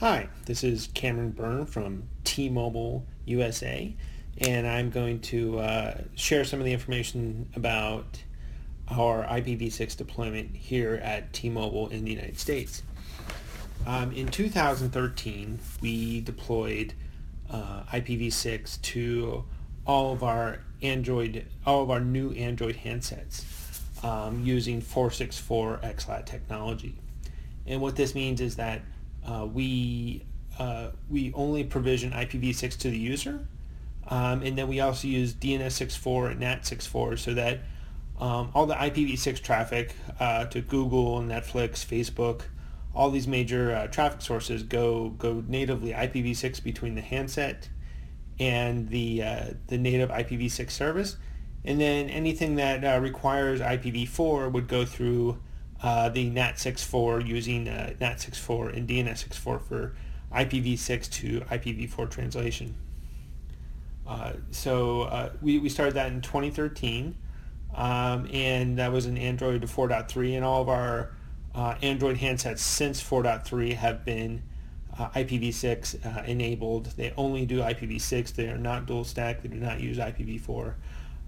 Hi, this is Cameron Byrne from T-Mobile USA, and I'm going to uh, share some of the information about our IPv6 deployment here at T-Mobile in the United States. Um, in 2013, we deployed uh, IPv6 to all of our Android, all of our new Android handsets um, using 464 XLAT technology. And what this means is that uh, we uh, we only provision IPv6 to the user, um, and then we also use DNS64 and NAT64 so that um, all the IPv6 traffic uh, to Google, Netflix, Facebook, all these major uh, traffic sources go go natively IPv6 between the handset and the uh, the native IPv6 service, and then anything that requires IPv4 would go through uh, the NAT64 using uh, NAT64 and DNS64 for IPv6 to IPv4 translation. Uh, so uh, we, we started that in 2013 um, and that was in Android 4.3 and all of our uh, Android handsets since 4.3 have been uh, IPv6 enabled. They only do IPv6. They are not dual stack. They do not use IPv4.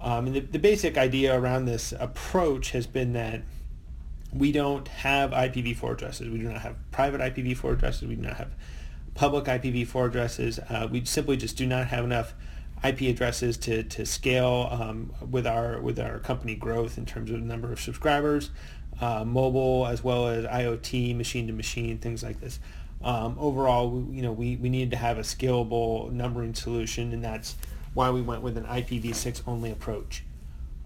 Um, and the, the basic idea around this approach has been that we don't have IPv4 addresses. We do not have private IPv4 addresses. We do not have public IPv4 addresses. Uh, we simply just do not have enough IP addresses to, to scale um, with our with our company growth in terms of number of subscribers, uh, mobile as well as IoT, machine to machine, things like this. Um, overall, we, you know, we, we needed to have a scalable numbering solution, and that's why we went with an IPv6 only approach.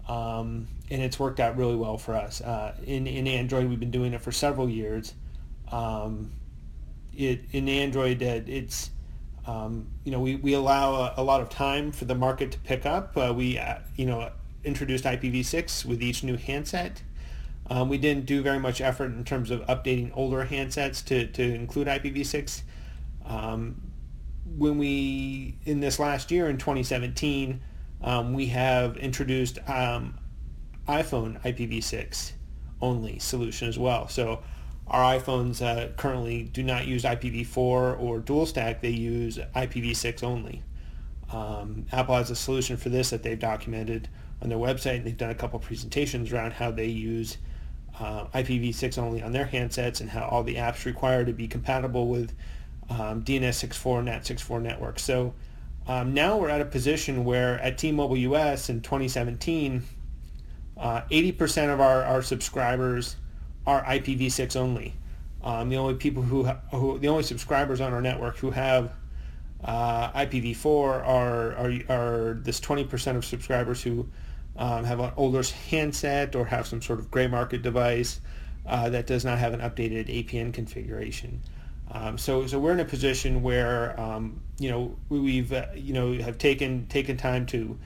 Um, and it's worked out really well for us. Uh, in, in Android, we've been doing it for several years. Um, it, in Android, uh, it's um, you know we, we allow a, a, lot of time for the market to pick up. Uh, we uh, you know introduced IPv6 with each new handset. Um, we didn't do very much effort in terms of updating older handsets to, to include IPv6. Um, when we in this last year in 2017 um, we have introduced um, iPhone IPv6 only solution as well. So our iPhones uh, currently do not use IPv4 or dual stack. They use IPv6 only. Um, Apple has a solution for this that they've documented on their website, and they've done a couple presentations around how they use uh, IPv6 only on their handsets and how all the apps require to be compatible with um, DNS64, NAT64 networks. So um, now we're at a position where at T-Mobile US in 2017, uh, 80% of our, our subscribers are IPv6 only. Um, the only people who, who, the only subscribers on our network who have uh, IPv4 are, are, are this 20% of subscribers who um, have an older handset or have some sort of gray market device uh, that does not have an updated APN configuration. Um, so, so we're in a position where um, you know we've uh, you know have taken taken time to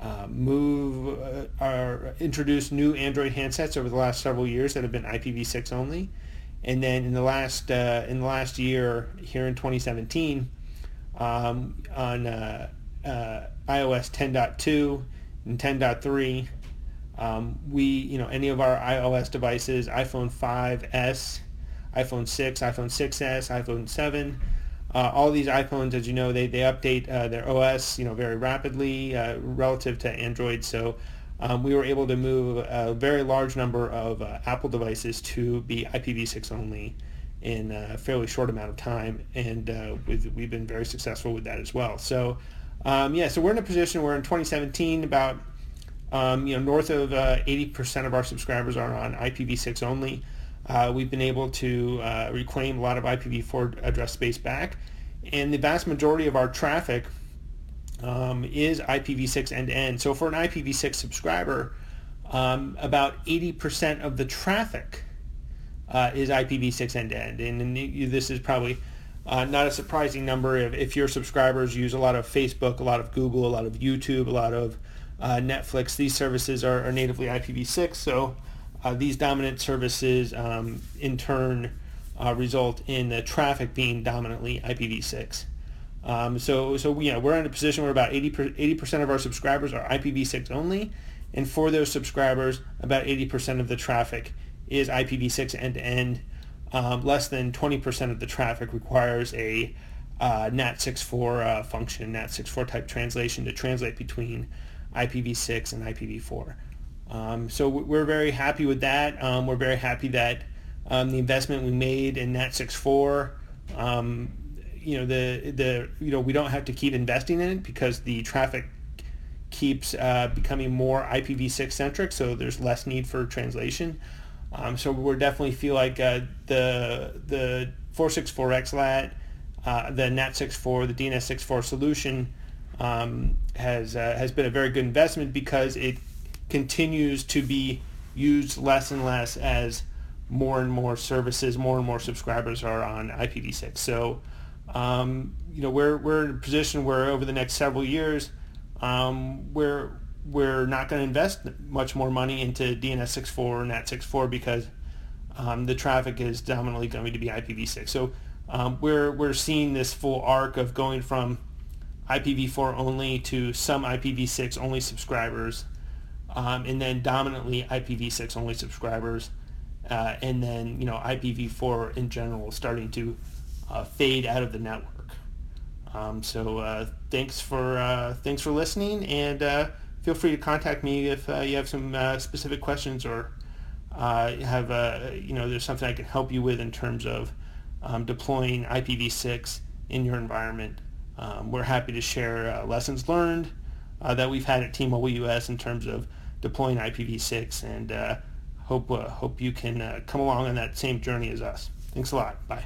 uh, move uh, our introduce new Android handsets over the last several years that have been IPv6 only, and then in the last uh, in the last year here in 2017 um, on uh, uh, iOS 10.2 and 10.3. Um, we, you know, any of our iOS devices, iPhone 5s, iPhone 6, iPhone 6s, iPhone 7. Uh, all these iPhones, as you know, they, they update uh, their OS, you know, very rapidly uh, relative to Android. So um, we were able to move a very large number of uh, Apple devices to be IPv6 only in a fairly short amount of time, and uh, we've, been very successful with that as well. So um, yeah, so we're in a position where in 2017, about um, you know north of 80% uh, of our subscribers are on IPv6 only. Uh, we've been able to uh, reclaim a lot of IPv4 address space back, and the vast majority of our traffic um, is IPv6 end-to-end. So for an IPv6 subscriber, um, about 80% of the traffic uh, is IPv6 end-to-end, and, and this is probably uh, not a surprising number if, if, your subscribers use a lot of Facebook, a lot of Google, a lot of YouTube, a lot of uh, Netflix. These services are, are natively IPv6, so uh, these dominant services um, in turn uh, result in the traffic being dominantly IPv6. Um, so, so yeah, we're in a position where about 80 percent of our subscribers are IPv6 only, and for those subscribers, about 80% of the traffic is IPv6 end-to-end. um, less than 20% of the traffic requires a uh, NAT64 uh, function, NAT64 type translation to translate between IPv6 and IPv4. Um, so we're very happy with that. Um, we're very happy that um, the investment we made in NAT64, um, you know, the the you know we don't have to keep investing in it because the traffic keeps uh, becoming more IPv6 centric. So there's less need for translation. Um, so we definitely feel like uh, the the 464 XLAT, uh, the NAT64, the DNS64 solution um, has uh, has been a very good investment because it continues to be used less and less as more and more services, more and more subscribers are on IPv6. So, um, you know, we're, we're in a position where over the next several years, um, we're, we're not going to invest much more money into DNS64 or NAT64 because um, the traffic is dominantly going to be IPv6. So um, we're, we're seeing this full arc of going from IPv4 only to some IPv6 only subscribers um, and then dominantly IPv6 only subscribers, uh, and then you know IPv4 in general starting to uh, fade out of the network. Um, so uh, thanks for uh, thanks for listening, and uh, feel free to contact me if uh, you have some specific questions or have you know there's something I can help you with in terms of um, deploying IPv6 in your environment. Um, we're happy to share lessons learned that we've had at T-Mobile US in terms of deploying IPv6 and uh, hope uh, hope you can uh, come along on that same journey as us. Thanks a lot. Bye.